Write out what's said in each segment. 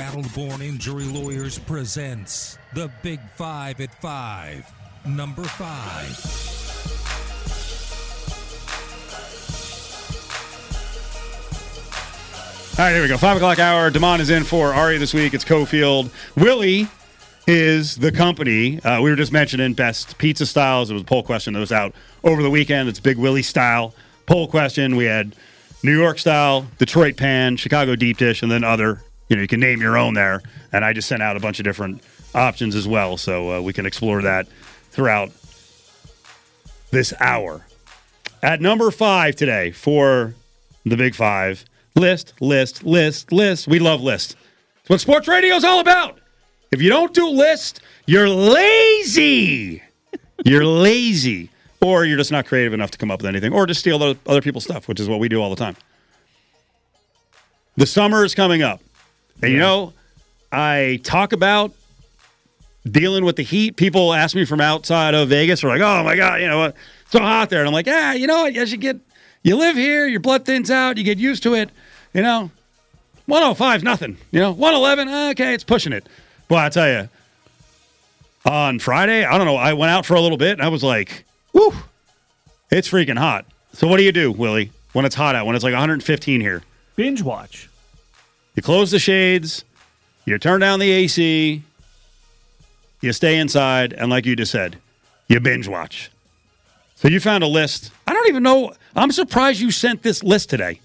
Battleborn Injury Lawyers presents The Big Five at Five. Number five. All right, here we go. Five o'clock hour. Damon is in for Ari this week. It's Cofield. Willie is the company. Uh, we were just mentioning best pizza styles. It was a poll question that was out over the weekend. It's Big Willie style poll question. We had New York style, Detroit pan, Chicago deep dish, and then other. You know, you can name your own there. And I just sent out a bunch of different options as well, so uh, we can explore that throughout this hour. At number five today for the Big Five list, list, list, list. We love lists. It's what sports radio is all about. If you don't do list, you're lazy. You're lazy. Or you're just not creative enough to come up with anything, or just steal other people's stuff, which is what we do all the time. The summer is coming up. And you know, I talk about dealing with the heat. People ask me from outside of Vegas, are like, oh my God, you know what? It's so hot there. And I'm like, yeah, you know what? You get, you live here, your blood thins out, you get used to it. You know, 105 is nothing. You know, 111, okay, it's pushing it. Well, I tell you, on Friday, I don't know, I went out for a little bit and I was like, whew, it's freaking hot. So what do you do, Willie, when it's hot out, when it's like 115 here? Binge watch. You close the shades, you turn down the AC, you stay inside, and like you just said, you binge watch. So you found a list. I don't even know. I'm surprised you sent this list today.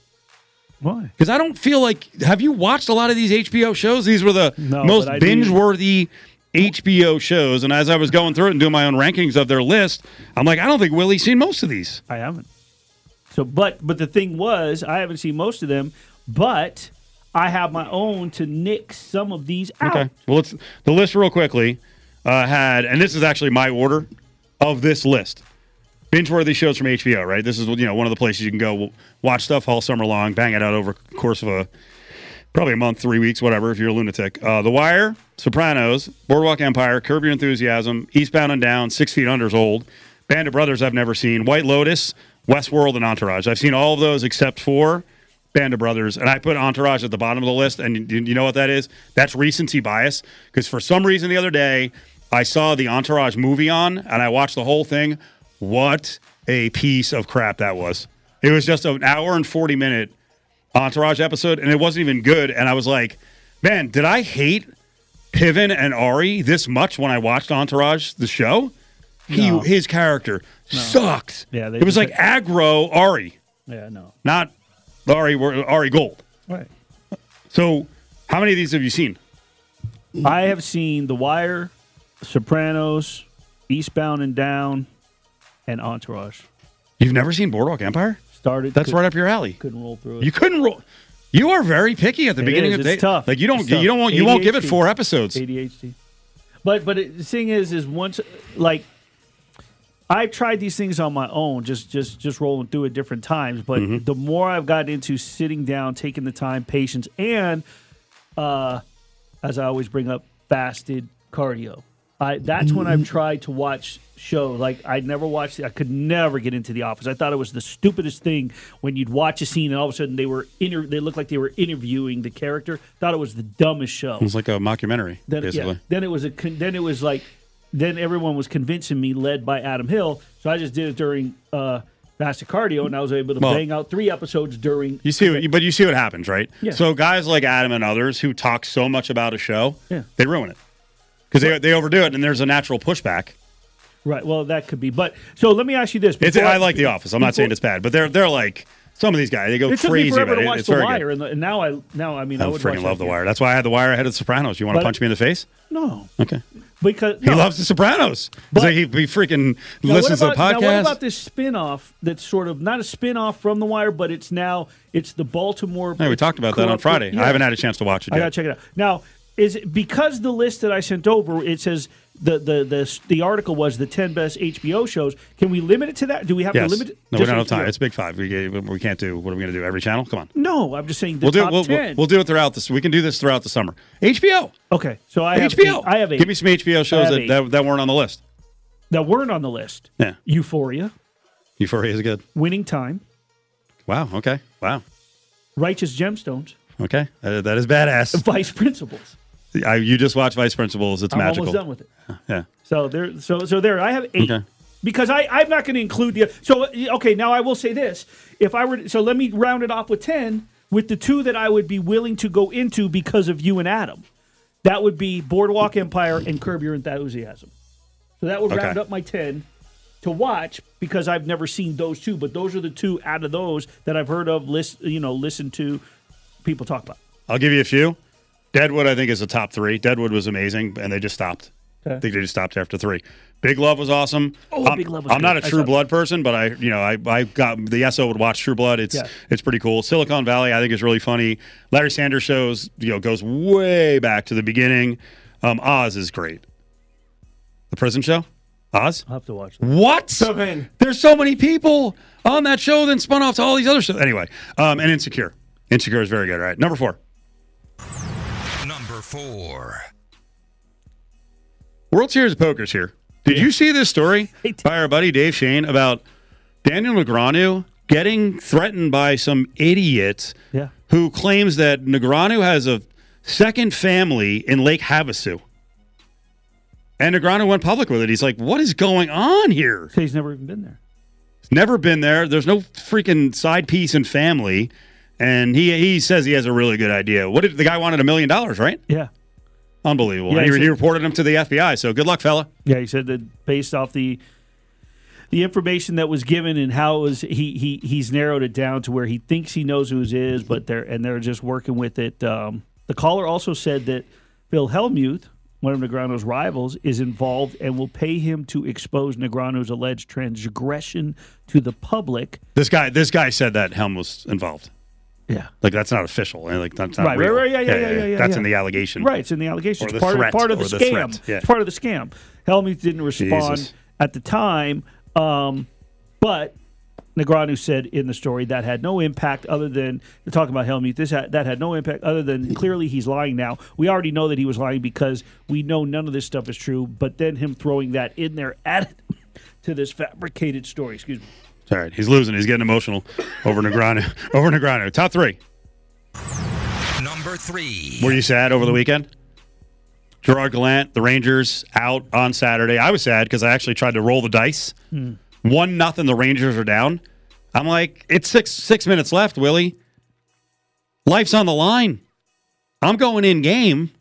Why? Because I don't feel like. Have you watched a lot of these HBO shows? These were the No, most but I do- binge worthy HBO shows. And as I was going through it and doing my own rankings of their list, I'm like, I don't think Willie's seen most of these. I haven't. So, but but the thing was, I haven't seen most of them, but I have my own to nix some of these out. Okay. Well, let's the list real quickly uh, had, and this is actually my order of this list. Binge-worthy shows from HBO, right? This is you know one of the places you can go watch stuff all summer long, bang it out over the course of a probably a month, three weeks, whatever. If you're a lunatic, uh, The Wire, Sopranos, Boardwalk Empire, Curb Your Enthusiasm, Eastbound and Down, Six Feet Under's old, Band of Brothers I've never seen, White Lotus, Westworld, and Entourage. I've seen all of those except for Band of Brothers, and I put Entourage at the bottom of the list. And you, you know what that is? That's recency bias. Because for some reason the other day, I saw the Entourage movie on, and I watched the whole thing. What a piece of crap that was! It was just an hour and forty minute Entourage episode, and it wasn't even good. And I was like, man, did I hate Piven and Ari this much when I watched Entourage, the show? He, No. his character sucked. Yeah, they it was like aggro Ari, Yeah, no. not Ari Ari Gold. Right. So, how many of these have you seen? I have seen The Wire, Sopranos, Eastbound and Down, and Entourage. You've never seen Boardwalk Empire? Started. That's right up your alley. Couldn't roll through it. You couldn't roll. You are very picky at the It beginning is. of the day. tough. Like you don't It's you don't want you won't give it four episodes. ADHD. But but it, the thing is, is once like I've tried these things on my own, just just just rolling through at different times. But Mm-hmm. the more I've got into sitting down, taking the time, patience, and uh, as I always bring up, fasted cardio. I that's when Mm-hmm. I've tried to watch show. Like I'd never watched. I could never get into The Office. I thought it was the stupidest thing when you'd watch a scene and all of a sudden they were inter- they looked like they were interviewing the character. Thought it was the dumbest show. It was like a mockumentary, Then, basically. yeah, then it was a con- then it was like then everyone was convincing me, led by Adam Hill. So I just did it during uh, Fasted Cardio, and I was able to Well- bang out three episodes during. You see, what, but you see what happens, right? Yeah. So guys like Adam and others who talk so much about a show, Yeah. they ruin it because they they overdo it, and there's a natural pushback. Right. Well, that could be. But so let me ask you this: It's, before- I like The Office. I'm not saying it's bad, but they're they're like some of these guys. They go It crazy about to it. watch It's The very Wire, good. and, the, and now I now I mean I, I would freaking love The. Wire. That's why I had The Wire ahead of The Sopranos. You want to punch me in the face? No, Okay. because He no. loves The Sopranos. But- so he, he freaking listens about, to the Now, what about this spin-off that's sort of not a spin-off from The Wire, but it's now it's the Baltimore. Hey, we talked about that on Friday. Yeah. I haven't had a chance to watch it I gotta check it out. Now, is it because the list that I sent over it says the the the the article was the ten best HBO shows? Can we limit it to that? Do we have yes. to limit it? No, we don't have time. It's Big Five. We, we can't do. What are we going to do? Every channel? Come on. no, I'm just saying the We'll do. We'll, we'll, we'll do it throughout this. We can do this throughout the summer. HBO. okay, so I have HBO. eight- I have eight Give me some HBO shows that, that that weren't on the list. that weren't on the list. Yeah. Euphoria, Euphoria is good. Winning Time, Wow. Okay. Wow. Righteous Gemstones, Okay, uh, that is badass. Vice principals. I, you just watch Vice Principals. It's I'm magical. almost done with it. Yeah. So there, so so there. I have eight Okay. because I I'm not going to include the. So okay, now I will say this: if I were, so let me round it off with ten with the two that I would be willing to go into because of you and Adam. That would be Boardwalk Empire and Curb Your Enthusiasm. So that would Okay. round up my ten to watch because I've never seen those two, but those are the two out of those that I've heard of, list you know, listen to people talk about. I'll give you a few. Deadwood, I think, is a top three. Deadwood was amazing, and they just stopped. I think they just stopped after three. Big Love was awesome. Oh, I'm, Big Love was I'm not a True saw- Blood person, but I, you know, I, I got the SO would watch True Blood. It's Yeah. it's pretty cool. Silicon Valley, I think, is really funny. Larry Sanders shows, you know, goes way back to the beginning. Um, Oz is great. The prison show, Oz. I'll have to watch that. What? Seven. There's so many people on that show, then spun off to all these other shows. Anyway, um, and Insecure. Insecure is very good. All right, number four. Number four. World Series of Poker's here. Did you see this story by our buddy Dave Schoen about Daniel Negreanu getting threatened by some idiot Yeah. who claims that Negreanu has a second family in Lake Havasu? And Negreanu went public with it. He's like, "What is going on here? So he's never even been there. He's never been there. There's no freaking side piece and family." And he he says he has a really good idea. What did the guy wanted a million dollars, right? Yeah. Unbelievable. Yeah, he, he he reported him to the FBI. So good luck, fella. Yeah, he said that based off the the information that was given and how it was he he he's narrowed it down to where he thinks he knows who it is, but they're and they're just working with it. Um, the caller also said that Phil Hellmuth, one of Negreanu's rivals, is involved and will pay him to expose Negreanu's alleged transgression to the public. This guy this guy said that Helm was involved. Yeah. Like that's not official. and, Like that's not Right, right, real. right, yeah, yeah, yeah, yeah, yeah, That's yeah. in the allegation. Right, it's in the allegation. Or It's the part, threat, of, part of the the scam. yeah. It's part of the scam. Hellmuth didn't respond Jesus. at the time, um, but Negreanu said in the story that had no impact other than talking about Hellmuth. This had, that had no impact other than clearly he's lying now. We already know that he was lying because we know none of this stuff is true. But then him throwing that in there added to this fabricated story. Excuse me. All right, he's losing. He's getting emotional over Negreanu. over Negreanu. Top three. Number three. Were you sad over the weekend? Gerard Gallant, the Rangers out on Saturday. I was sad because I actually tried to roll the dice. Hmm. One nothing. The Rangers are down. I'm like, it's six six minutes left, Willie. Life's on the line. I'm going in game,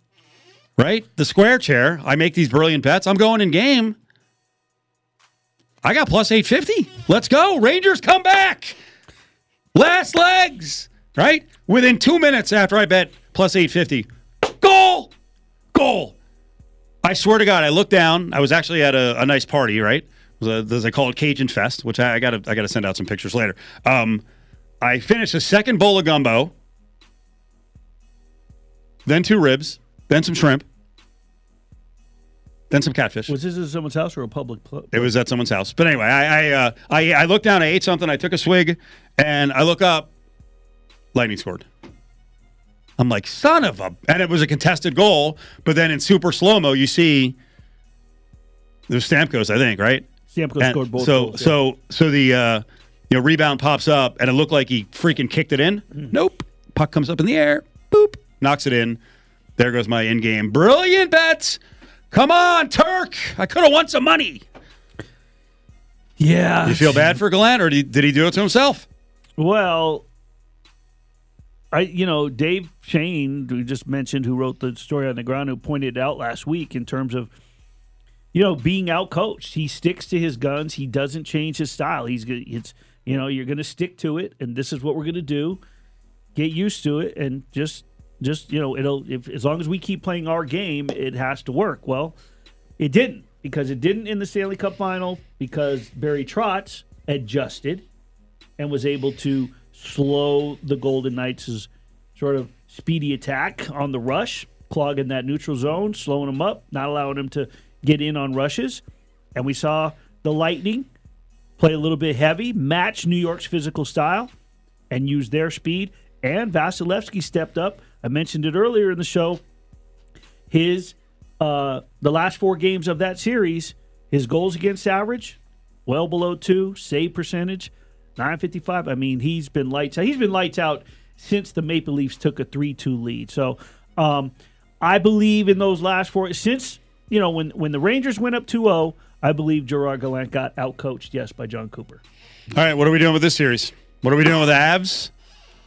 right? The square chair. I make these brilliant bets. I'm going in game. I got plus 850. Let's go. Rangers come back. Last legs, right? Within two minutes after I bet plus 850. Goal! Goal! I swear to God, I looked down. I was actually at a, a nice party, right? A, they call it Cajun Fest, which I, I gotta I gotta send out some pictures later. Um, I finished a second bowl of gumbo, then two ribs, then some shrimp, then some catfish. Was this at someone's house or a public? Pl- It was at someone's house. But anyway, I I, uh, I I looked down, I ate something, I took a swig, and I look up, Lightning scored. I'm like, son of a, and it was a contested goal. But then in super slow mo, you see the Stamkos, I think, right? Stamkos And scored both so goals. yeah. so so the uh, you know rebound pops up, and it looked like he freaking kicked it in. Hmm. Nope, puck comes up in the air, boop, knocks it in. There goes my in game. Brilliant bets. Come on, Turk. I could have won some money. yeah, You feel bad for Gallant, or did he, do it to himself? Well, I you know Dave Schoen, who just mentioned, who wrote the story on the ground, who pointed it out last week in terms of you know being out coached. He sticks to his guns. He doesn't change his style. He's good. It's you know you're going to stick to it, and this is what we're going to do. Get used to it, and just just you know it'll if as long as we keep playing our game, it has to work. Well, it didn't because it didn't in the Stanley Cup final because Barry Trotz adjusted and was able to slow the Golden Knights' sort of speedy attack on the rush, clogging that neutral zone, slowing them up, not allowing them to get in on rushes. And we saw the Lightning play a little bit heavy, match New York's physical style, and use their speed. And Vasilevskiy stepped up. I mentioned it earlier in the show. His uh, the last four games of that series, his goals against average, well below two, save percentage, nine fifty five. I mean, he's been lights out. He's been lights out since the Maple Leafs took a 3 2 lead. So um, I believe in those last four. Since, you know, when, when the Rangers went up 2 0, I believe Gerard Gallant got outcoached, yes, by Jon Cooper. All right, what are we doing with this series? What are we doing with the Avs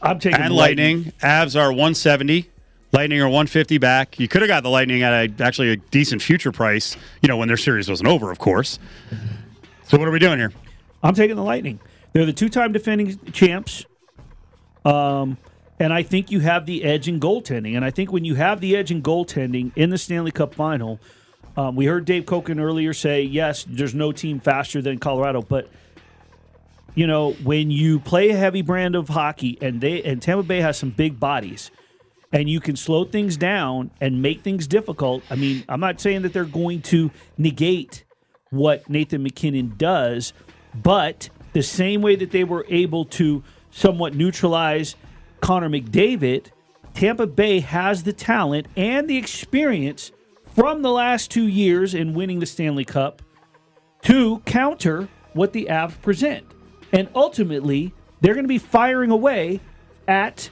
I'm taking and the Lightning? Avs are 170. Lightning are 150 back. You could have got the Lightning at a, actually a decent future price, you know, when their series wasn't over, of course. So what are we doing here? I'm taking the Lightning. They're the two-time defending champs. Um, and I think you have the edge in goaltending. And I think when you have the edge in goaltending in the Stanley Cup final, um, we heard Dave Koken earlier say, yes, there's no team faster than Colorado, but you know, when you play a heavy brand of hockey and they and Tampa Bay has some big bodies and you can slow things down and make things difficult. I mean, I'm not saying that they're going to negate what Nathan MacKinnon does, but the same way that they were able to somewhat neutralize Connor McDavid, Tampa Bay has the talent and the experience from the last two years in winning the Stanley Cup to counter what the Avs present. And ultimately, they're going to be firing away at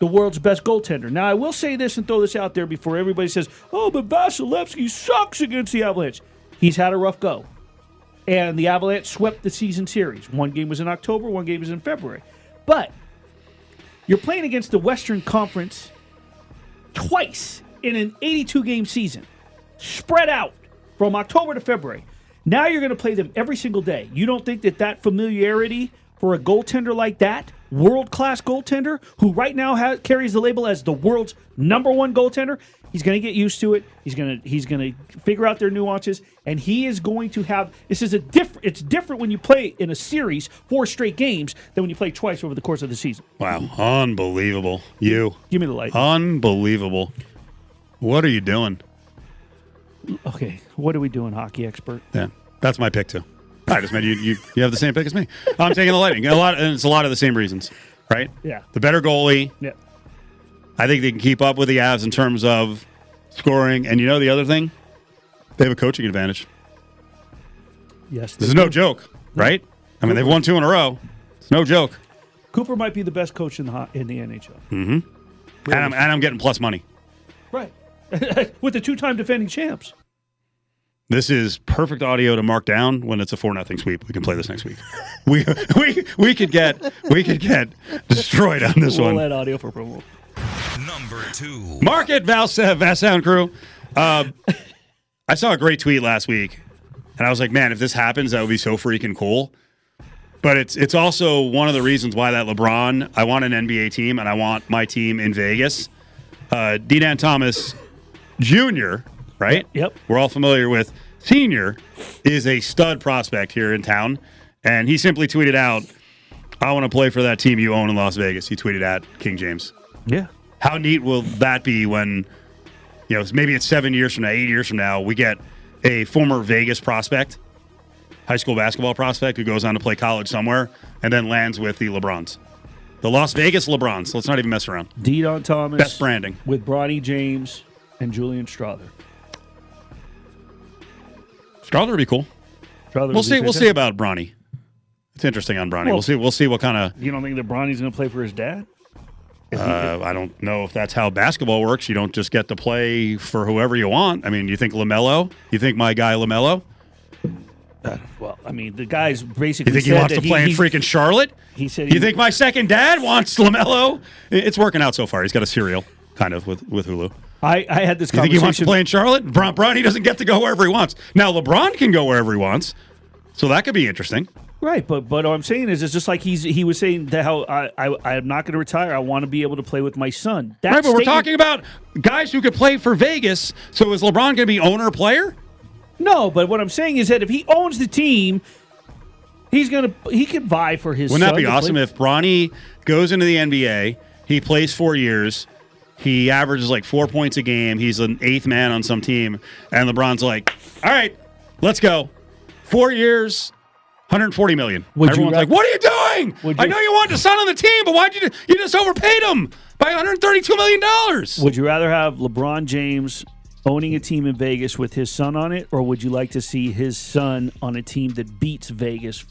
the world's best goaltender. Now, I will say this and throw this out there before everybody says, oh, but Vasilevskiy sucks against the Avalanche. He's had a rough go. And the Avalanche swept the season series. One game was in October, one game was in February. But you're playing against the Western Conference twice in an 82 game season, spread out from October to February. Now you're going to play them every single day. You don't think that that familiarity for a goaltender like that, world class goaltender, who right now has, carries the label as the world's number one goaltender, he's going to get used to it. He's going to he's going to figure out their nuances, and he is going to have. This is a different. It's different when you play in a series four straight games than when you play twice over the course of the season. Wow, unbelievable. You. Give me the light. Unbelievable. What are you doing? Okay, what are we doing, hockey expert? Yeah, that's my pick too. I just made you, you. You have the same pick as me. I'm taking the Lightning. A lot, and it's a lot of the same reasons, right? Yeah. The better goalie. Yeah. I think they can keep up with the Avs in terms of scoring. And you know the other thing, they have a coaching advantage. Yes. This is no joke, right? I mean, they've won two in a row. It's no joke. Cooper might be the best coach in the in the NHL. Mm-hmm. And I'm, and I'm getting plus money. Right. With the two-time defending champs. This is perfect audio to mark down when it's a four nothing sweep. We can play this next week. We we we could get we could get destroyed on this We'll one. add audio for promo. Number two. market it, Val Val Sound Crew. Uh, I saw a great tweet last week, and I was like, man, if this happens, that would be so freaking cool. But it's it's also one of the reasons why that LeBron. I want an NBA team, and I want my team in Vegas. Uh, Dedan Thomas Jr. Right? Yep. We're all familiar with. Senior is a stud prospect here in town, and he simply tweeted out, "I want to play for that team you own in Las Vegas." He tweeted at King James. Yeah. How neat will that be when, you know, maybe it's seven years from now, eight years from now, we get a former Vegas prospect, high school basketball prospect who goes on to play college somewhere and then lands with the LeBrons. The Las Vegas LeBrons. Let's not even mess around. Deion Thomas. Best branding. With Bronny James and Julian Strawther. Strawther would be cool. We'll see. We'll see about Bronny. It's interesting on Bronny. Well- we'll see. We'll see what kind of. You don't think that Bronny's going to play for his dad? Uh, I don't know if that's how basketball works. You don't just get to play for whoever you want. I mean, you think LaMelo? You think my guy LaMelo? Well, I mean, the guy's basically You think he wants to play in freaking Charlotte? He said he, You think my second dad wants LaMelo? It's working out so far. He's got a serial kind of with with Hulu. I, I had this You think he wants to play in Charlotte? Bron, Bronny doesn't get to go wherever he wants. Now LeBron can go wherever he wants, so that could be interesting. Right, but but what I'm saying is, it's just like he's he was saying that how I, I I'm not going to retire. I want to be able to play with my son. That right, but we're talking about guys who could play for Vegas. So is LeBron going to be owner player? No, but what I'm saying is that if he owns the team, he's gonna he could vie for his. Wouldn't that be awesome play- if Bronny goes into the NBA, he plays four years, he averages like four points a game, he's an eighth man on some team, and LeBron's like, all right, let's go. Four years, 140 million. Would you Everyone's like, what are you doing? Would I know you wanted to sign on the team, but why'd you do- you just overpaid him by 132 million dollars? Would you rather have LeBron James owning a team in Vegas with his son on it, or would you like to see his son on a team that beats Vegas for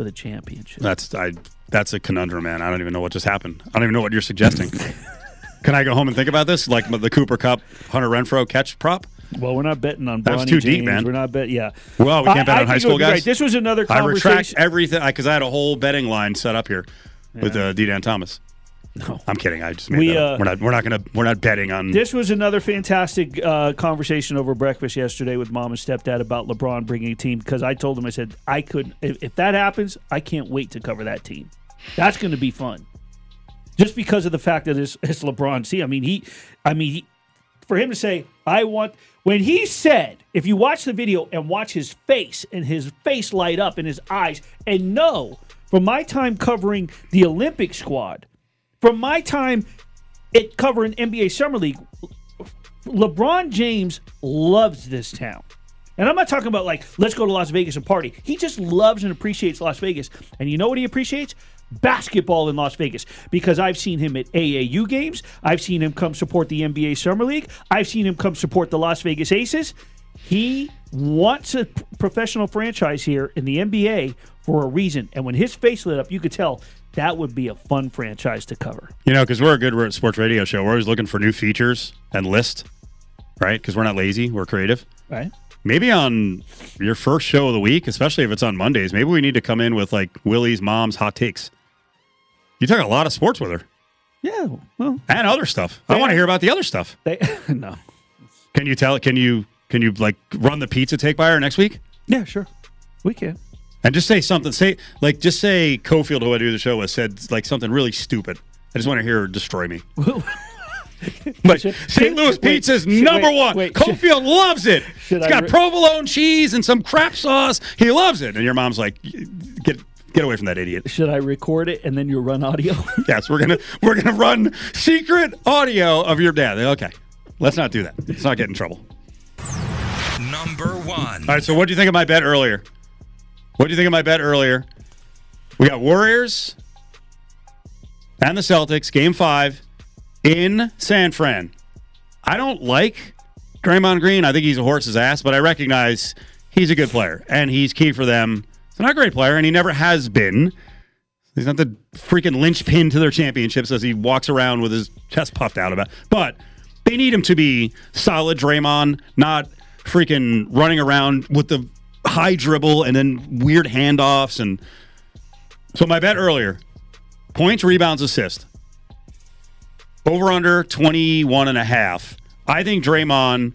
for the championship. That's I. That's a conundrum, man. I don't even know what just happened. I don't even know what you're suggesting. Can I go home and think about this, like the Cooper Kupp, Hunter Renfrow catch prop? Well, we're not betting on That was too James. deep, man. We're not betting. Yeah. Well, we can't bet I- I on high school guys. Right. This was another I retract everything because I, had a whole betting line set up here with uh, Dedan Thomas. No. I'm kidding. I just made We, uh, we're not. We're not gonna. We're not betting on. This was another fantastic uh, conversation over breakfast yesterday with mom and stepdad about LeBron bringing a team because I told them I said I could if, if that happens I can't wait to cover that team. That's going to be fun, just because of the fact that it's, it's LeBron. See, I mean he, I mean he, for him to say I want when he said if you watch the video and watch his face and his face light up in his eyes and know from my time covering the Olympic squad, from my time it covering NBA Summer League, LeBron James loves this town. And I'm not talking about like, let's go to Las Vegas and party. He just loves and appreciates Las Vegas. And you know what he appreciates? Basketball in Las Vegas. Because I've seen him at AAU games. I've seen him come support the NBA Summer League. I've seen him come support the Las Vegas Aces. He wants a professional franchise here in the NBA for a reason. And when his face lit up, you could tell that would be a fun franchise to cover. You know, because we're a good sports radio show. We're always looking for new features and list, right? Because we're not lazy. We're creative. Right? Maybe on your first show of the week, especially if it's on Mondays, maybe we need to come in with like Willie's mom's hot takes. You talk a lot of sports with her Yeah. Well, and other stuff. I want to hear about the other stuff. they, no. Can you tell? Can you can you like run the pizza take by her next week Yeah, sure. We can. and just say something? Say like just say Cofield, who I do the show with, said like something really stupid. I just want to hear her destroy me. But Should- St. Louis wait, pizza is should- number wait, one. wait, should- Cofield loves it. should It's I got re- provolone cheese and some crap sauce. He loves it. And your mom's like, get get away from that idiot. Should I record it and then you run audio? Yes, we're gonna we're gonna run secret audio of your dad. Okay, let's not do that. Let's not get in trouble. Number one. All right. So, what do you think of my bet earlier? What do you think of my bet earlier? We got Warriors and the Celtics, Game Five in San Fran. I don't like Draymond Green. I think he's a horse's ass, but I recognize he's a good player and he's key for them. Not a great player, and he never has been. He's not the freaking linchpin to their championships as he walks around with his chest puffed out about. But they need him to be solid Draymond, not freaking running around with the high dribble and then weird handoffs. And so my bet earlier points, rebounds, assist. Over under 21 and a half. I think Draymond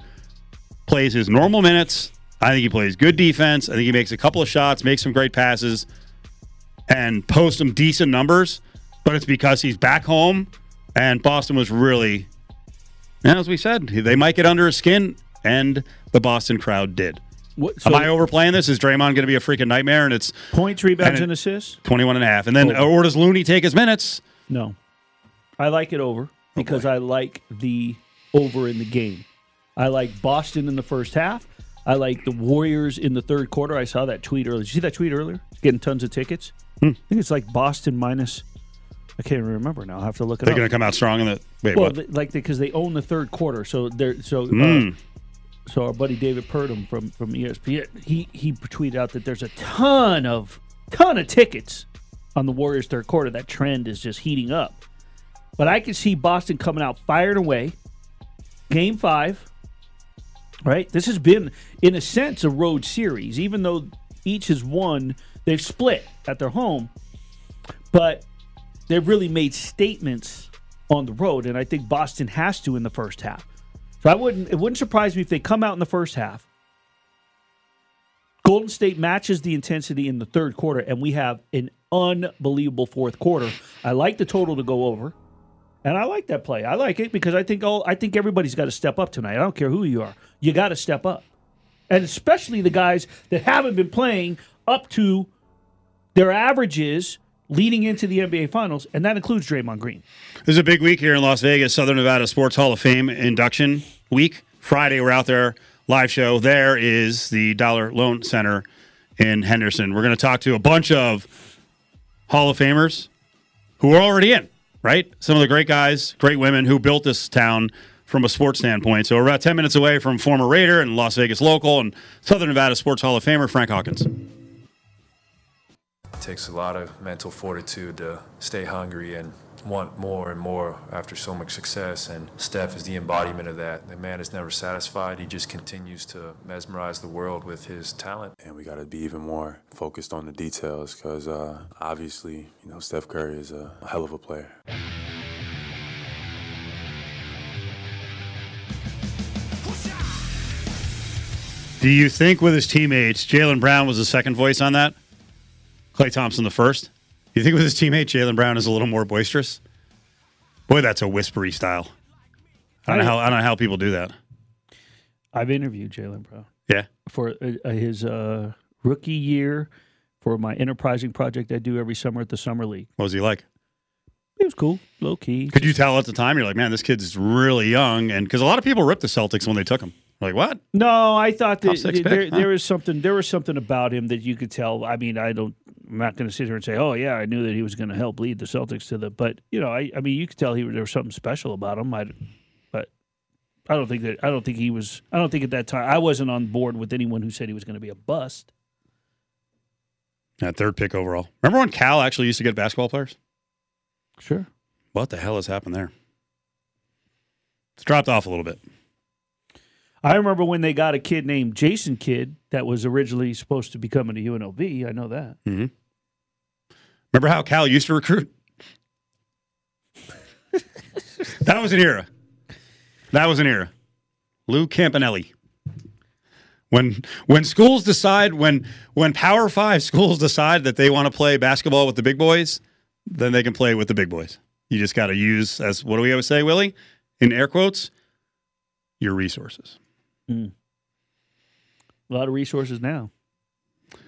plays his normal minutes. I think he plays good defense. I think he makes a couple of shots, makes some great passes and post some decent numbers, but it's because he's back home and Boston was really, as we said, they might get under his skin, and the Boston crowd did. What, so Am I overplaying this? Is Draymond going to be a freaking nightmare and it's points, rebounds, and and assists? 21 and a half? And then, Oh. or does Looney take his minutes? No. I like it over because I like the over in the game. I like Boston in the first half. I like the Warriors in the third quarter. I saw that tweet earlier. Did you see that tweet earlier? Getting tons of tickets. Hmm. I think it's like Boston minus. I can't remember now. I will have to look it up. They're going to come out strong in the. Wait, well, what? like because they own the third quarter, so they're so. Uh, Mm. so our buddy David Purdum from from ESPN, he he tweeted out that there's a ton of ton of tickets on the Warriors third quarter. That trend is just heating up. But I can see Boston coming out fired away. Game five. Right? This has been, in a sense, a road series, even though each has won, they've split at their home. But they've really made statements on the road, and I think Boston has to in the first half. So I wouldn't it wouldn't surprise me if they come out in the first half. Golden State matches the intensity in the third quarter, and we have an unbelievable fourth quarter. I like the total to go over, and I like that play. I like it because I think all I think everybody's got to step up tonight. I don't care who you are, you got to step up, and especially the guys that haven't been playing up to their averages leading into the NBA Finals, and that includes Draymond Green. This is a big week here in Las Vegas, Southern Nevada Sports Hall of Fame induction week. Friday, we're out there, live show. There is the Dollar Loan Center in Henderson. We're going to talk to a bunch of Hall of Famers who are already in, right? Some of the great guys, great women who built this town from a sports standpoint. So we're about 10 minutes away from former Raider and Las Vegas local and Southern Nevada Sports Hall of Famer Frank Hawkins. It takes a lot of mental fortitude to stay hungry and want more and more after so much success. And Steph is the embodiment of that. The man is never satisfied. He just continues to mesmerize the world with his talent. And we got to be even more focused on the details because uh, obviously, you know, Steph Curry is a hell of a player. Do you think with his teammates, Jaylen Brown was the second voice on that? Klay Thompson the first? You think with his teammate, Jaylen Brown is a little more boisterous? Boy, that's a whispery style. I don't know how I don't know how people do that. I've interviewed Jaylen Brown Yeah. for uh, his uh, rookie year for my enterprising project I do every summer at the Summer League. What was he like? He was cool, low key. Could you tell at the time? You're like, man, this kid's really young, and because a lot of people ripped the Celtics when they took him. Like, what? No, I thought that there, pick, huh? there was something. There was something about him that you could tell. I mean, I don't. I'm not going to sit here and say, "Oh, yeah, I knew that he was going to help lead the Celtics to the." But you know, I, I mean, you could tell he there was something special about him. I, but I don't think that. I don't think he was. I don't think at that time I wasn't on board with anyone who said he was going to be a bust. That third pick overall. Remember when Cal actually used to get basketball players? Sure. What the hell has happened there? It's dropped off a little bit. I remember when they got a kid named Jason Kidd that was originally supposed to be coming to UNLV. I know that. Mm-hmm. Remember how Cal used to recruit? that was an era. That was an era. Lou Campanelli. When when schools decide when when Power Five schools decide that they want to play basketball with the big boys, then they can play with the big boys. You just got to use as what do we always say, Willie? In air quotes, your resources. A lot of resources now.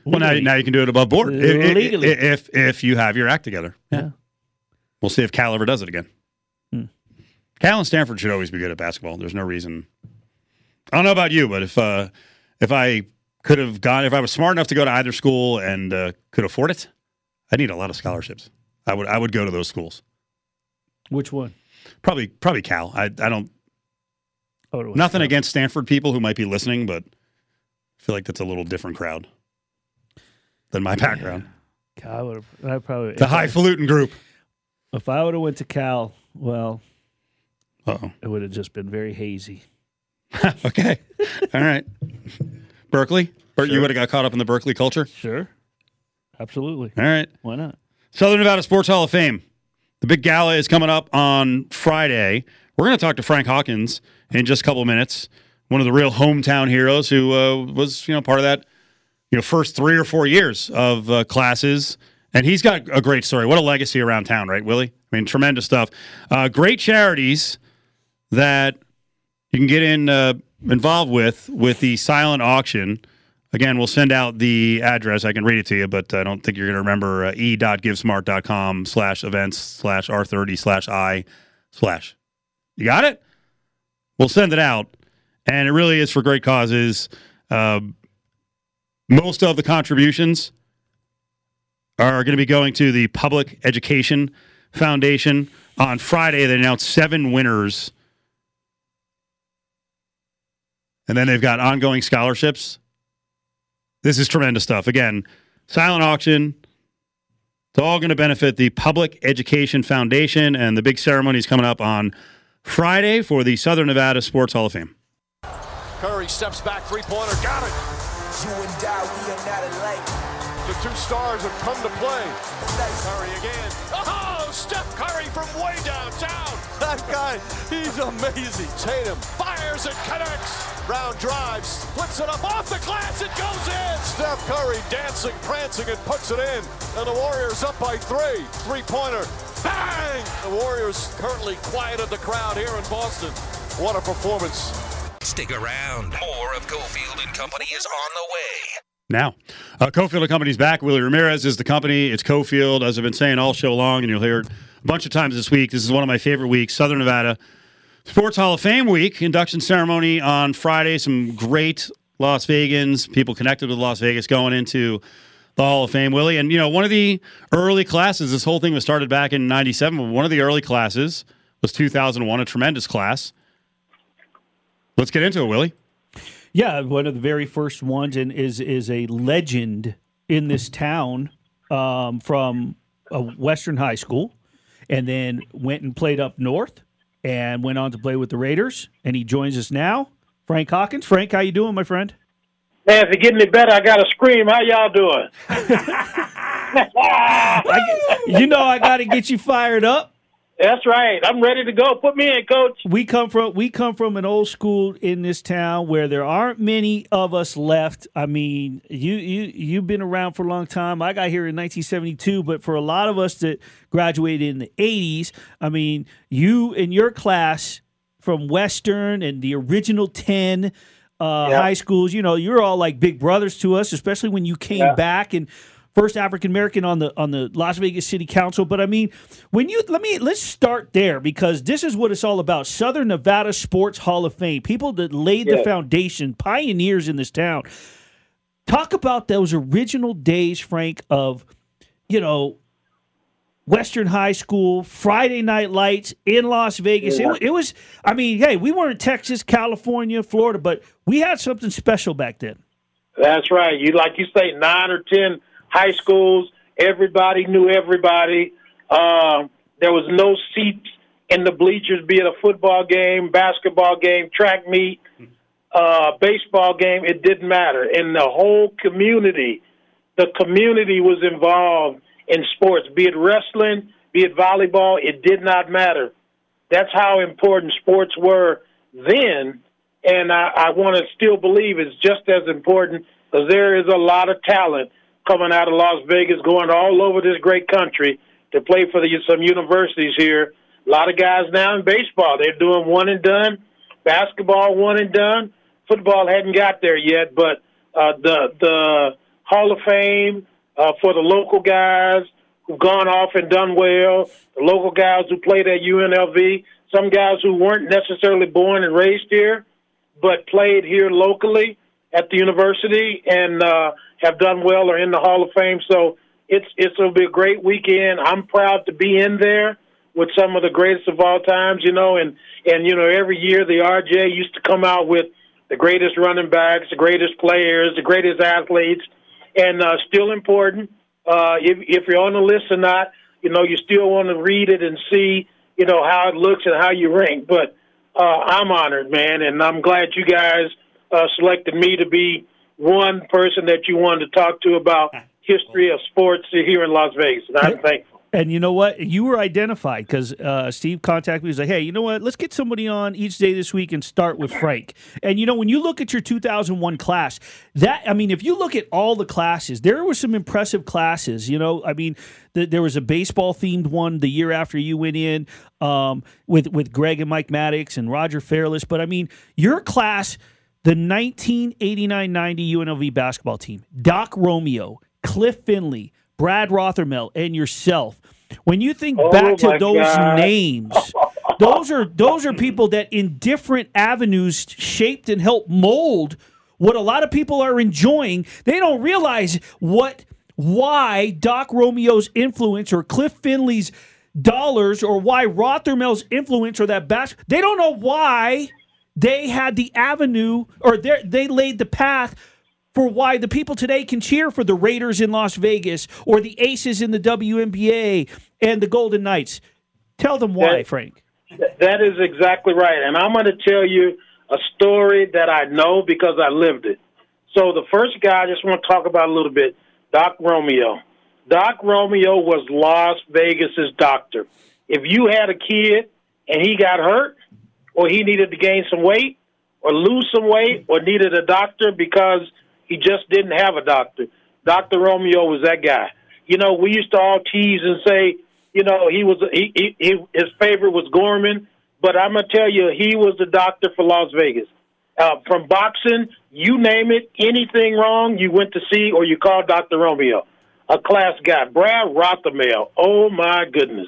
Well, now, now you can do it above board if, Legally. if if you have your act together. Yeah. We'll see if Cal ever does it again. Hmm. Cal and Stanford should always be good at basketball. There's no reason. I don't know about you, but if uh, if I could have gone, if I was smart enough to go to either school and uh, could afford it, I need a lot of scholarships. I would I would go to those schools. Which one? Probably probably Cal. I I don't Was nothing against Stanford people who might be listening, but I feel like that's a little different crowd than my background. Cal, I would have. I probably. The if I- highfalutin group. If I would have went to Cal, well, Uh-oh. it would have just been very hazy. okay. All right. Berkeley? Bert, you would have got caught up in the Berkeley culture? Sure. Absolutely. All right. Why not? Southern Nevada Sports Hall of Fame. The big gala is coming up on Friday. We're going to talk to Frank Hawkins in just a couple of minutes. One of the real hometown heroes who uh, was, you know, part of that, you know, first three or four years of uh, classes. And he's got a great story. What a legacy around town, right, Willie? I mean, tremendous stuff. Uh, great charities that you can get in uh, involved with with the silent auction. Again, we'll send out the address. I can read it to you, but I don't think you're going to remember uh, e.givesmart.com slash events slash r30 slash i slash. You got it? We'll send it out. And it really is for great causes. Uh, most of the contributions are going to be going to the Public Education Foundation. On Friday, they announced seven winners. And then they've got ongoing scholarships. This is tremendous stuff. Again, silent auction. It's all going to benefit the Public Education Foundation, and the big ceremony is coming up on Friday for the Southern Nevada Sports Hall of Fame. Curry steps back, three pointer, got it. You and I, we are not alike. The two stars have come to play. Curry again. Oh, Steph Curry from way downtown. That guy, he's amazing. Tatum fires and connects. Round drives, splits it up off the glass, it goes in. Steph Curry dancing, prancing, and puts it in. And the Warriors up by three. Three pointer, bang! The Warriors currently quieted the crowd here in Boston. What a performance. Stick around. More of Cofield and Company is on the way. Now, uh, Cofield and Company's back. Willie Ramirez is the company. It's Cofield, as I've been saying all show long, and you'll hear it a bunch of times this week. This is one of my favorite weeks, Southern Nevada Sports Hall of Fame week. Induction ceremony on Friday. Some great Las Vegans, people connected with Las Vegas going into the Hall of Fame, Willie. And, you know, one of the early classes, this whole thing was started back in 97, but one of the early classes was 2001, a tremendous class. Let's get into it, Willie. Yeah, one of the very first ones, and is is a legend in this town. um, from a Western high school, and then went and played up north, and went on to play with the Raiders. And he joins us now, Frank Hawkins. Frank, how you doing, my friend? Man, if it get any better, I got to scream. How y'all doing? I, you know I got to get you fired up. That's right. I'm ready to go. Put me in, coach. We come from we come from an old school in this town where there aren't many of us left. I mean, you you you've been around for a long time. I got here in 1972, but for a lot of us that graduated in the 80s, I mean, you in your class from Western and the original 10 uh, Yep. high schools, you know, you're all like big brothers to us, especially when you came Yeah. back and first African American on the on the Las Vegas City Council. But I mean, when you let me let's start there because this is what it's all about. Southern Nevada Sports Hall of Fame, people that laid the foundation, pioneers in this town. Talk about those original days, Frank, of you know. Western High School, Friday Night Lights in Las Vegas. It, it was, I mean, hey, we weren't Texas, California, Florida, but we had something special back then. That's right. You like you say, nine or ten high schools. Everybody knew everybody. Um, there was no seats in the bleachers, be it a football game, basketball game, track meet, uh, baseball game. It didn't matter. And the whole community, the community was involved in sports, be it wrestling, be it volleyball. It did not matter. That's how important sports were then, and I, I want to still believe it's just as important because there is a lot of talent coming out of Las Vegas, going all over this great country to play for the, some universities here. A lot of guys now in baseball, they're doing one and done. Basketball, one and done. Football hadn't got there yet, but uh, the the Hall of Fame uh, for the local guys who've gone off and done well, the local guys who played at UNLV, some guys who weren't necessarily born and raised here, but played here locally at the university and uh, have done well or in the Hall of Fame. So it's it's it'll be a great weekend. I'm proud to be in there with some of the greatest of all times, you know, and and you know every year the RJ used to come out with the greatest running backs, the greatest players, the greatest athletes, and uh, still important. Uh, if if you're on the list or not, you know you still want to read it and see you know how it looks and how you rank. But uh, I'm honored, man, and I'm glad you guys uh, selected me to be one person that you wanted to talk to about history of sports here in Las Vegas, and I'm thankful. And you know what? You were identified because uh, Steve contacted me. He was like, "Hey, you know what? Let's get somebody on each day this week and start with Frank." And you know, when you look at your 2001 class, that I mean, if you look at all the classes, there were some impressive classes. You know, I mean, th- there was a baseball themed one the year after you went in um, with with Greg and Mike Maddux and Roger Fairless. But I mean, your class, the 1989-90 UNLV basketball team, Doc Romeo, Cliff Findlay. Brad Rothermel and yourself. When you think Oh, back to those God. names, those are those are people that in different avenues shaped and helped mold what a lot of people are enjoying. They don't realize what why Doc Romeo's influence or Cliff Findlay's dollars or why Rothermel's influence or that bas- they don't know why they had the avenue or they laid the path for why the people today can cheer for the Raiders in Las Vegas or the Aces in the WNBA and the Golden Knights. Tell them why, Yeah. Frank. That is exactly right. And I'm going to tell you a story that I know because I lived it. So the first guy I just want to talk about a little bit, Doc Romeo. Doc Romeo was Las Vegas's doctor. If you had a kid and he got hurt or he needed to gain some weight or lose some weight or needed a doctor because he just didn't have a doctor, Dr. Romeo was that guy. You know, we used to all tease and say, you know, he was he, he, he his favorite was Gorman, but I'm gonna tell you, he was the doctor for Las Vegas. Uh, from boxing, you name it, anything wrong, you went to see or you called Dr. Romeo, a class guy. Brad Rothermel, oh my goodness,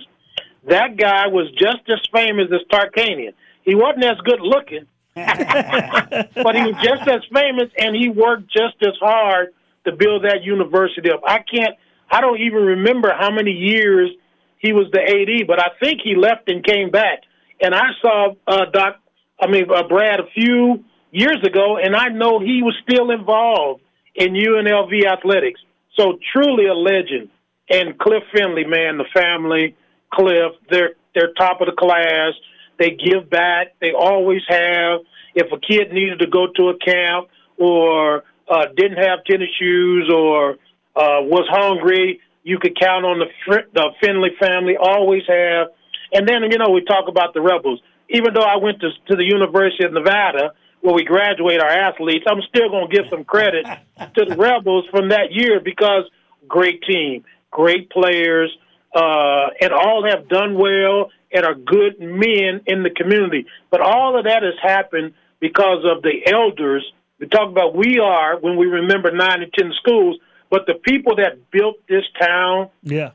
that guy was just as famous as Tarkanian. He wasn't as good looking, but he was just as famous, and he worked just as hard to build that university up. I can't, I don't even remember how many years he was the AD, but I think he left and came back. And I saw uh, Doc, I mean uh, Brad, a few years ago, and I know he was still involved in UNLV athletics. So truly a legend. and Cliff Findlay, man, the family, Cliff, they're they're top of the class. They give back. They always have. If a kid needed to go to a camp or uh, didn't have tennis shoes or uh, was hungry, you could count on the fr- the Findlay family. Always have. And then you know we talk about the rebels. Even though I went to to the University of Nevada where we graduate our athletes, I'm still going to give some credit to the rebels from that year because great team, great players, uh, and all have done well and are good men in the community. But all of that has happened because of the elders. We talk about we are when we remember nine and ten schools, but the people that built this town, Yeah.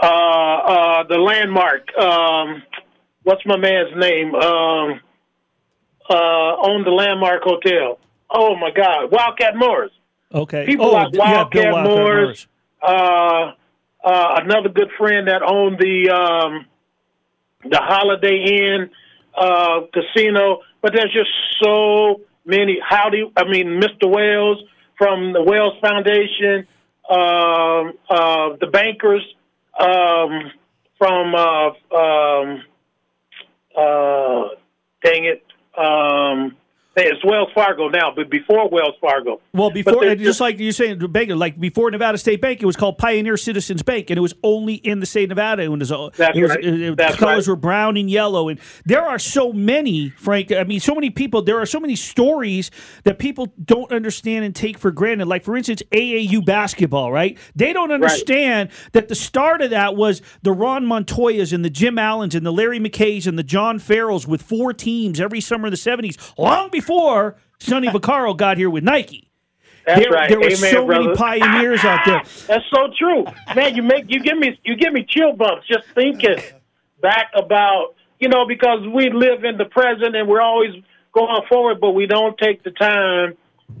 uh, uh, the landmark. Um, what's my man's name? Um, uh, owned the Landmark Hotel. Oh my God, Wildcat Morris. Okay. People oh, like yeah, Wildcat Wildcat Morris. Uh, uh, another good friend that owned the um, the Holiday Inn uh, casino. But there's just so many. Howdy, I mean, Mr. Wells from the Wells Foundation, um, uh, the bankers um, from uh, um, uh, dang it. Um, it's Wells Fargo now, but before Wells Fargo. Well, before and just like you're saying, like before Nevada State Bank, it was called Pioneer Citizens Bank, and it was only in the state of Nevada. And it was, uh, That's it was right. it- it- That's the colors right. were brown and yellow, and there are so many, Frank. I mean, so many people. There are so many stories that people don't understand and take for granted. Like for instance, AAU basketball, right? They don't understand that the start of that was the Ron Montoyas and the Jim Allens and the Larry McKays and the John Farrells with four teams every summer in the '70s, long before Sonny Vaccaro got here with Nike. That's there, right. there were Amen, so many pioneers out there. That's so true, man. You make you give me you give me chill bumps just thinking back about you know because we live in the present and we're always going forward, but we don't take the time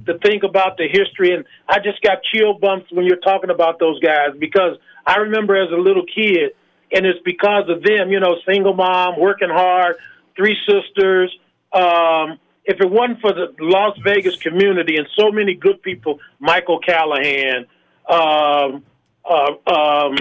to think about the history. And I just got chill bumps when you're talking about those guys because I remember as a little kid, and it's because of them. You know, single mom, working hard, three sisters. Um, if it wasn't for the Las Vegas community and so many good people, Michael Callahan, um, uh, um,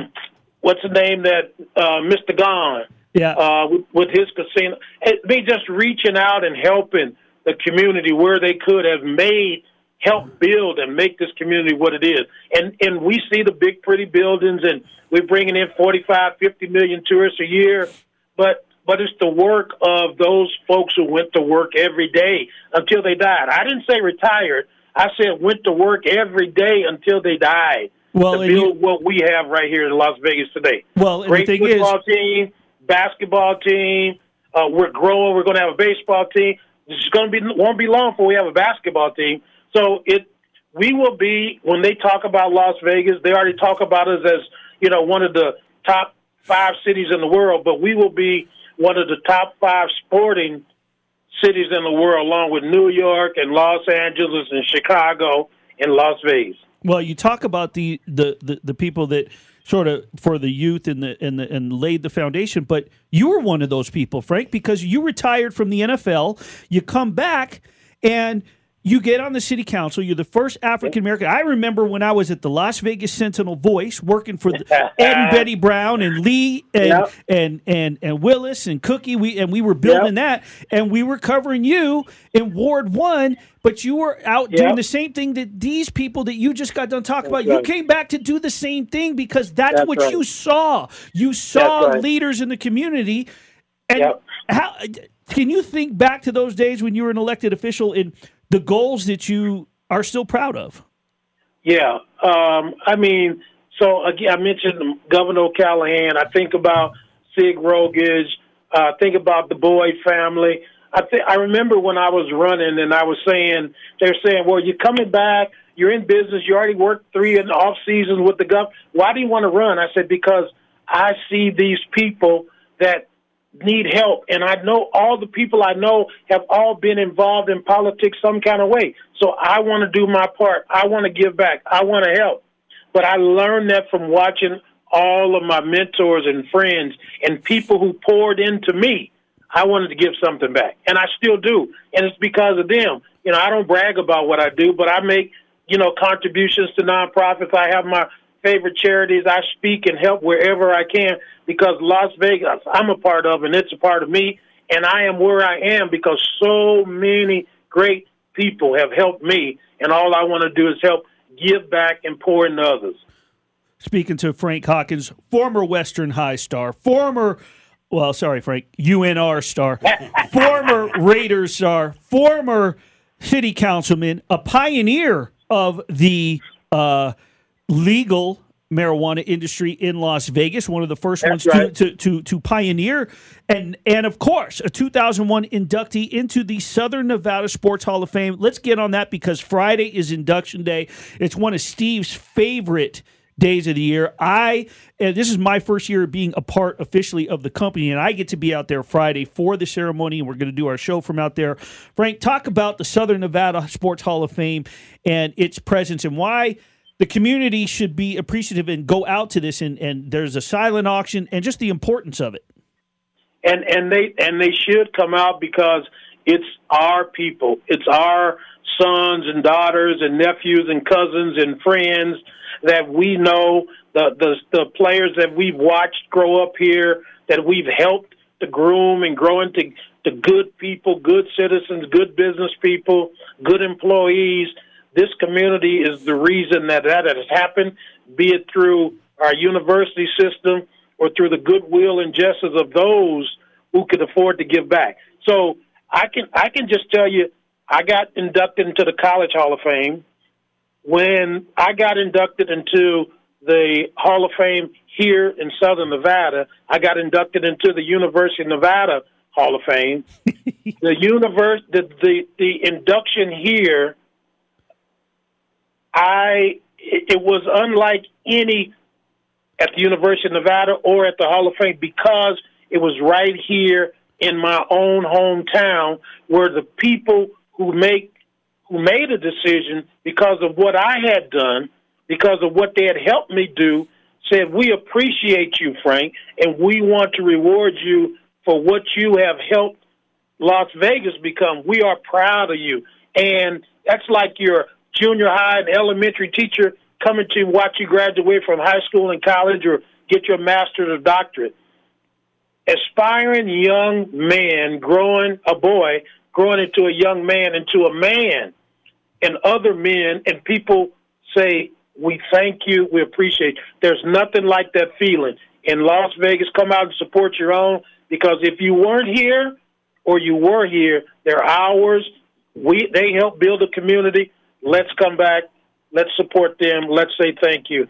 what's the name that uh, Mr. Gaughan, Yeah. uh, with, with his casino, me just reaching out and helping the community where they could have made help build and make this community what it is. And and we see the big pretty buildings and we're bringing in 45, 50 million tourists a year, but but it's the work of those folks who went to work every day until they died. I didn't say retired. I said went to work every day until they died Well, to and you- build what we have right here in Las Vegas today. Well, great the thing is, football team, basketball team. Uh, we're growing. We're going to have a baseball team. It's going to be won't be long before we have a basketball team. So it we will be when they talk about Las Vegas. They already talk about us as you know one of the top five cities in the world, but we will be one of the top five sporting cities in the world, along with New York and Los Angeles and Chicago and Las Vegas. well, you talk about the, the, the, the people that sort of for the youth and the and the and laid the foundation, but you were one of those people, Frank, because you retired from the NFL. You come back and you get on the city council. You're the first African American. I remember when I was at the Las Vegas Sentinel Voice, working for the, Ed and Betty Brown and Lee and Yep. and and and Willis and Cookie. We and we were building that, and we were covering you in Ward One. But you were out doing the same thing that these people that you just got done talking about. right. You came back to do the same thing because that's, That's what right. you saw. You saw right. leaders in the community, and Yep. how can you think back to those days when you were an elected official and the goals that you are still proud of? Yeah, um, I mean, so again, I mentioned Governor Callahan. I think about Sig Rogich. Uh, think about the Boyd family. I think I remember when I was running, and I was saying they're saying, "Well, you're coming back. You're in business. You already worked three and off seasons with the gov. Why do you want to run?" I said, "Because I see these people that need help. And I know all the people I know have all been involved in politics some kind of way. So I want to do my part. I want to give back. I want to help. But I learned that from watching all of my mentors and friends and people who poured into me. I wanted to give something back. And I still do. And it's because of them. You know, I don't brag about what I do, but I make, you know, contributions to nonprofits. I have my favorite charities. I speak and help wherever I can because Las Vegas, I'm a part of, and it's a part of me. And I am where I am because so many great people have helped me. And all I want to do is help give back and pour into others. Speaking to Frank Hawkins, former Western High star, former, well, sorry, Frank, UNR star, former Raiders star, former city councilman, a pioneer of the uh, legal marijuana industry in Las Vegas, one of the first That's ones right. to, to, to, to pioneer, and and of course, a 2001 inductee into the Southern Nevada Sports Hall of Fame. Let's get on that because Friday is induction day. It's one of Steve's favorite days of the year. I this is my first year being a part officially of the company, and I get to be out there Friday for the ceremony, and we're going to do our show from out there. Frank, talk about the Southern Nevada Sports Hall of Fame and its presence and why the community should be appreciative and go out to this and, and there's a silent auction and just the importance of it. and and they and they should come out because it's our people it's our sons and daughters and nephews and cousins and friends that we know the the the players that we've watched grow up here that we've helped to groom and grow into to good people good citizens good business people good employees this community is the reason that that has happened be it through our university system or through the goodwill and justice of those who could afford to give back. So I can I can just tell you, I got inducted into the College Hall of Fame. When I got inducted into the Hall of Fame here in Southern Nevada, I got inducted into the University of Nevada Hall of Fame. the universe, the, the the induction here, I it, was unlike any at the University of Nevada or at the Hall of Fame because it was right here in my own hometown where the people who make who made a decision because of what I had done, because of what they had helped me do, said, We appreciate you, Frank, and we want to reward you for what you have helped Las Vegas become. We are proud of you. And that's like your junior high and elementary teacher coming to watch you graduate from high school and college or get your master's or doctorate. Aspiring young man growing, a boy, growing into a young man, into a man, and other men, and people say, We thank you, we appreciate you. There's nothing like that feeling. In Las Vegas, come out and support your own because if you weren't here or you were here, they're ours. We they help build a community. Let's come back. Let's support them. Let's say thank you.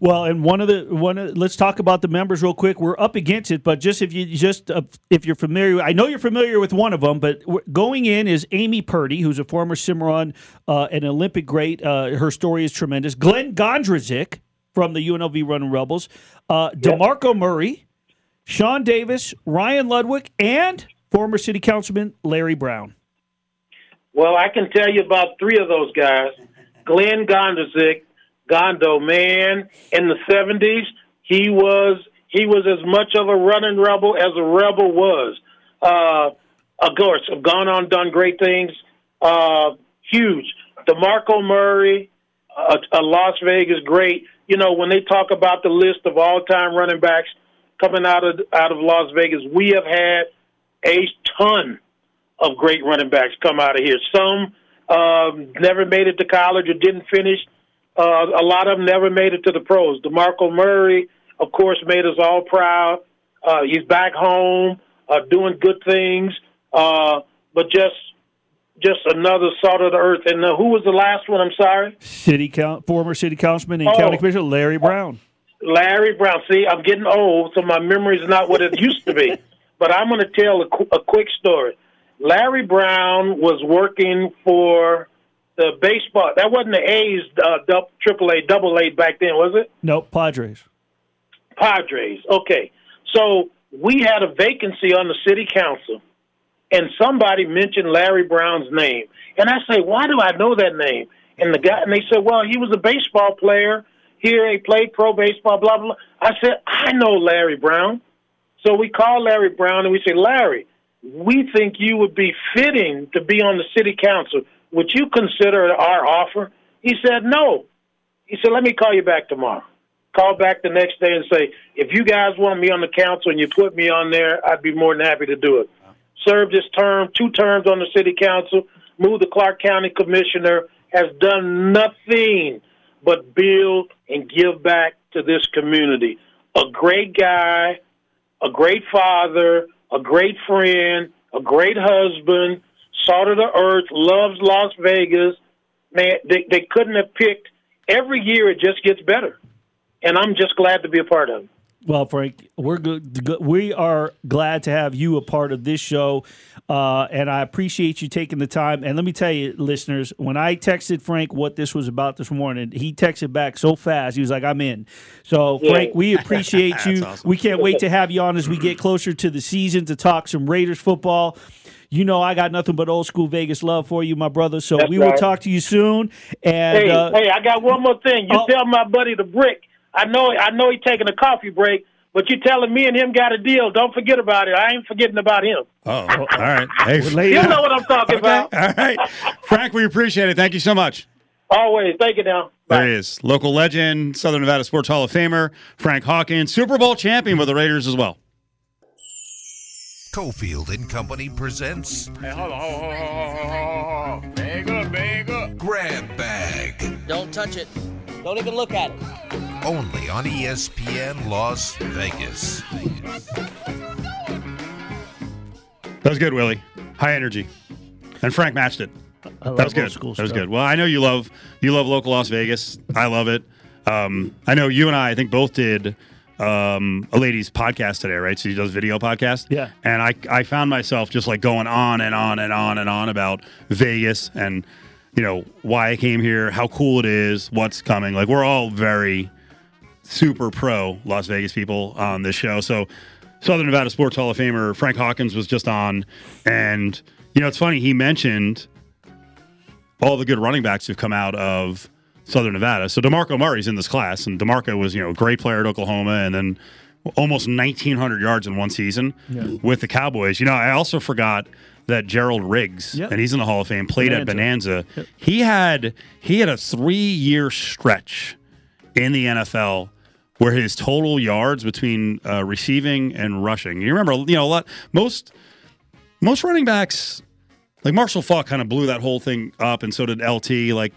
Well, and one of the one, of, let's talk about the members real quick. We're up against it, but just if you just uh, if you're familiar, I know you're familiar with one of them, but going in is Amy Purdy, who's a former Cimarron, uh, an Olympic great. Uh, her story is tremendous. Glen Gondrezick from the UNLV Running Rebels, uh, Demarco Murray, Sean Davis, Ryan Ludwig, and former City Councilman Larry Brown. Well, I can tell you about three of those guys. Glen Gondrezick, Gondo, man, in the seventies, he was he was as much of a running rebel as a rebel was. Uh, of course, have gone on, done great things. Uh, huge. DeMarco Murray, a, a Las Vegas great. You know, when they talk about the list of all-time running backs coming out of out of Las Vegas, we have had a ton of great running backs come out of here. Some um, never made it to college or didn't finish. Uh, a lot of them never made it to the pros. DeMarco Murray, of course, made us all proud. Uh, he's back home, uh, doing good things, uh, but just just another salt of the earth. And uh, who was the last one? I'm sorry. City coun former City Councilman and Oh. County Commissioner Larry Brown. Larry Brown. See, I'm getting old, so my memory is not what it used to be. But I'm going to tell a, qu- a quick story. Larry Brown was working for the baseball. That wasn't the A's, uh, Triple A, Double A back then, was it? Nope, Padres. Padres. Okay, so we had a vacancy on the city council, and somebody mentioned Larry Brown's name, and I say, why do I know that name? And the guy, and they said, well, he was a baseball player here. He played pro baseball. Blah blah. blah. I said, I know Larry Brown. So we called Larry Brown and we said, Larry, we think you would be fitting to be on the city council. Would you consider our offer? He said, no. He said, "Let me call you back tomorrow." Call back the next day and say, "If you guys want me on the council and you put me on there, I'd be more than happy to do it." Served his term, two terms on the city council, moved the Clark County commissioner, has done nothing but build and give back to this community. A great guy, a great father, a great friend, a great husband, salt of the earth, loves Las Vegas. Man, they, they couldn't have picked. Every year it just gets better. And I'm just glad to be a part of it. Well, Frank, we're good. We are glad to have you a part of this show, uh, and I appreciate you taking the time. And let me tell you, listeners, when I texted Frank what this was about this morning, he texted back so fast. He was like, "I'm in." So, Yeah. Frank, we appreciate you. Awesome. We can't wait to have you on as we get closer to the season to talk some Raiders football. You know, I got nothing but old school Vegas love for you, my brother. So That's we will talk to you soon. And Hey, uh, hey, I got one more thing. You Oh. tell my buddy the brick. I know, I know he's taking a coffee break, but you're telling me and him got a deal. Don't forget about it. I ain't forgetting about him. Oh, all right. Hey, lay You know what I'm talking about. all right. Frank, we appreciate it. Thank you so much. Always. Thank you now. There he is. Local legend, Southern Nevada Sports Hall of Famer, Frank Hawkins, Super Bowl champion with the Raiders as well. Cofield and Company presents Hey, hold on, hold on, hold on, hold on. Bag up, bag up. Grab Bag, Don't touch it. Don't even look at it. only on ESPN Las Vegas. That was good, Willie. High energy. And Frank matched it. I love That was good. school That was good. Well, I know you love you love local Las Vegas. I love it. Um, I know you and I, I think both did um, a lady's podcast today, right? So she does video podcast. Yeah. And I I found myself just like going on and on and on and on about Vegas and you know why I came here, how cool it is, what's coming. Like we're all very super pro Las Vegas people on this show. So Southern Nevada Sports Hall of Famer Frank Hawkins was just on, and you know it's funny he mentioned all the good running backs who've come out of Southern Nevada. So Demarco Murray's in this class, and Demarco was you know a great player at Oklahoma, and then almost 1,900 yards in one season with the Cowboys. You know, I also forgot that Gerald Riggs, Yep. and he's in the Hall of Fame, played at Bonanza. Bonanza. He had he had a three year stretch in the NFL where his total yards between uh, receiving and rushing. You remember, you know, a lot most most running backs like Marshall Faulk kind of blew that whole thing up, and so did LT. Like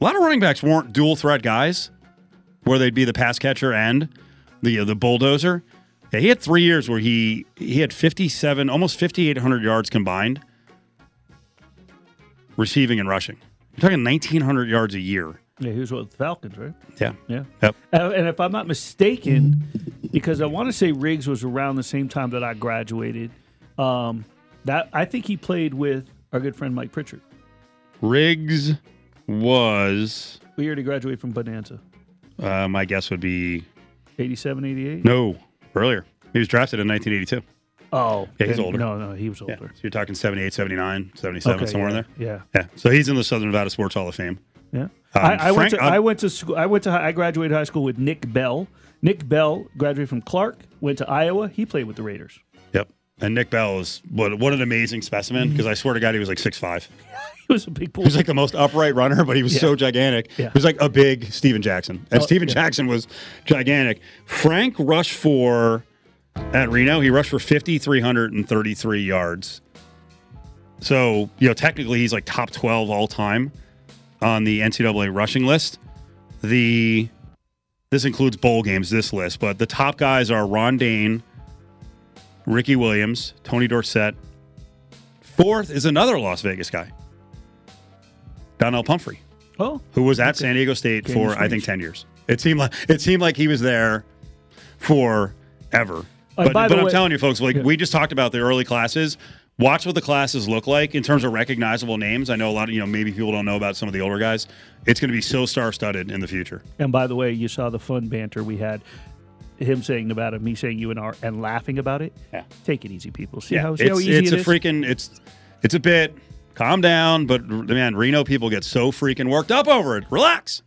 a lot of running backs weren't dual threat guys, where they'd be the pass catcher and the uh, the bulldozer. Yeah, he had three years where he he had fifty seven, almost fifty eight hundred yards combined, receiving and rushing. You're talking nineteen hundred yards a year. Yeah, he was with the Falcons, right? Yeah. Yeah. Yep. Uh, and if I'm not mistaken, because I want to say Riggs was around the same time that I graduated, um, that I think he played with our good friend Mike Pritchard. Riggs was We already graduated from Bonanza. uh, my guess would be 87, 88? no earlier. He was drafted in 1982. Oh. Yeah, he's older. No, no, he was Yeah. older. So you're talking 78, 79, 77, Okay, somewhere yeah, in there. Yeah. Yeah. So he's in the Southern Nevada Sports Hall of Fame. Yeah. Um, I, I went to I- I went to school. I went to I graduated high school with Nick Bell. Nick Bell graduated from Clark. Went to Iowa. He played with the Raiders. Yep. And Nick Bell is what what an amazing specimen because I swear to God he was like six five. He was a big. He was like the most upright runner, but he was so gigantic. Yeah. He was like a big Steven Jackson. And Oh, Steven yeah. Jackson was gigantic. Frank rushed for at Reno, he rushed for 5,333 yards. So, you know, technically he's like top 12 all time on the NCAA rushing list. The this includes bowl games, this list, but the top guys are Ron Dayne, Ricky Williams, Tony Dorsett. Fourth is another Las Vegas guy. Donnel Pumphrey, oh, who was at San Diego State for I think ten years. It seemed like it seemed like he was there forever. Uh, but but I'm way- telling you, folks, like Yeah. we just talked about the early classes. Watch what the classes look like in terms of recognizable names. I know a lot of you know maybe people don't know about some of the older guys. It's going to be so star studded in the future. And by the way, you saw the fun banter we had. Him saying about it, me saying UNR, and laughing about it. Yeah. Take it easy, people. See Yeah, how, see it's how easy it's it a is? freaking it's it's a bit. Calm down, but man, Reno people get so freaking worked up over it. Relax.